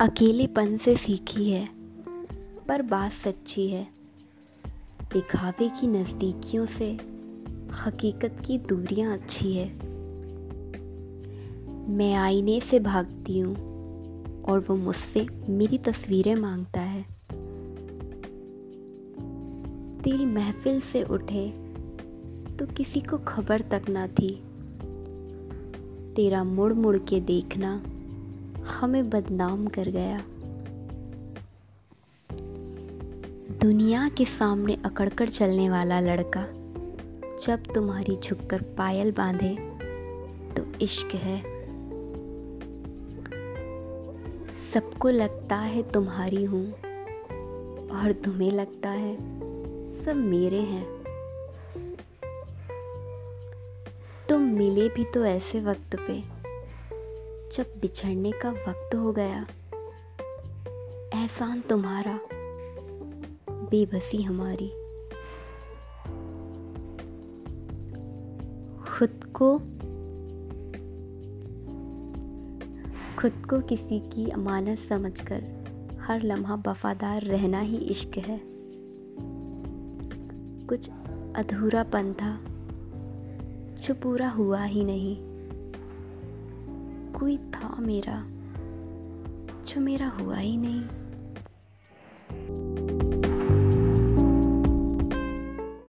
अकेलेपन से सीखी है, पर बात सच्ची है। दिखावे की नज़दीकियों से हकीकत की दूरियाँ अच्छी है। मैं आईने से भागती हूँ और वो मुझसे मेरी तस्वीरें माँगता है। तेरी महफिल से उठे तो किसी को खबर तक ना थी। तेरा मुड़ मुड़ के देखना हमें बदनाम कर गया। दुनिया के सामने अकड़कर चलने वाला लड़का जब तुम्हारी झुककर पायल बांधे तो इश्क है। सबको लगता है तुम्हारी हूँ और तुम्हें लगता है सब मेरे हैं। तुम मिले भी तो ऐसे वक्त पे। जब बिछड़ने का वक्त हो गया। एहसान तुम्हारा, बेबसी हमारी। खुद को खुद को किसी की अमानत समझकर हर लम्हा वफादार रहना ही इश्क है। कुछ अधूरापन था, जो पूरा हुआ ही नहीं। कोई था मेरा जो मेरा हुआ ही नहीं।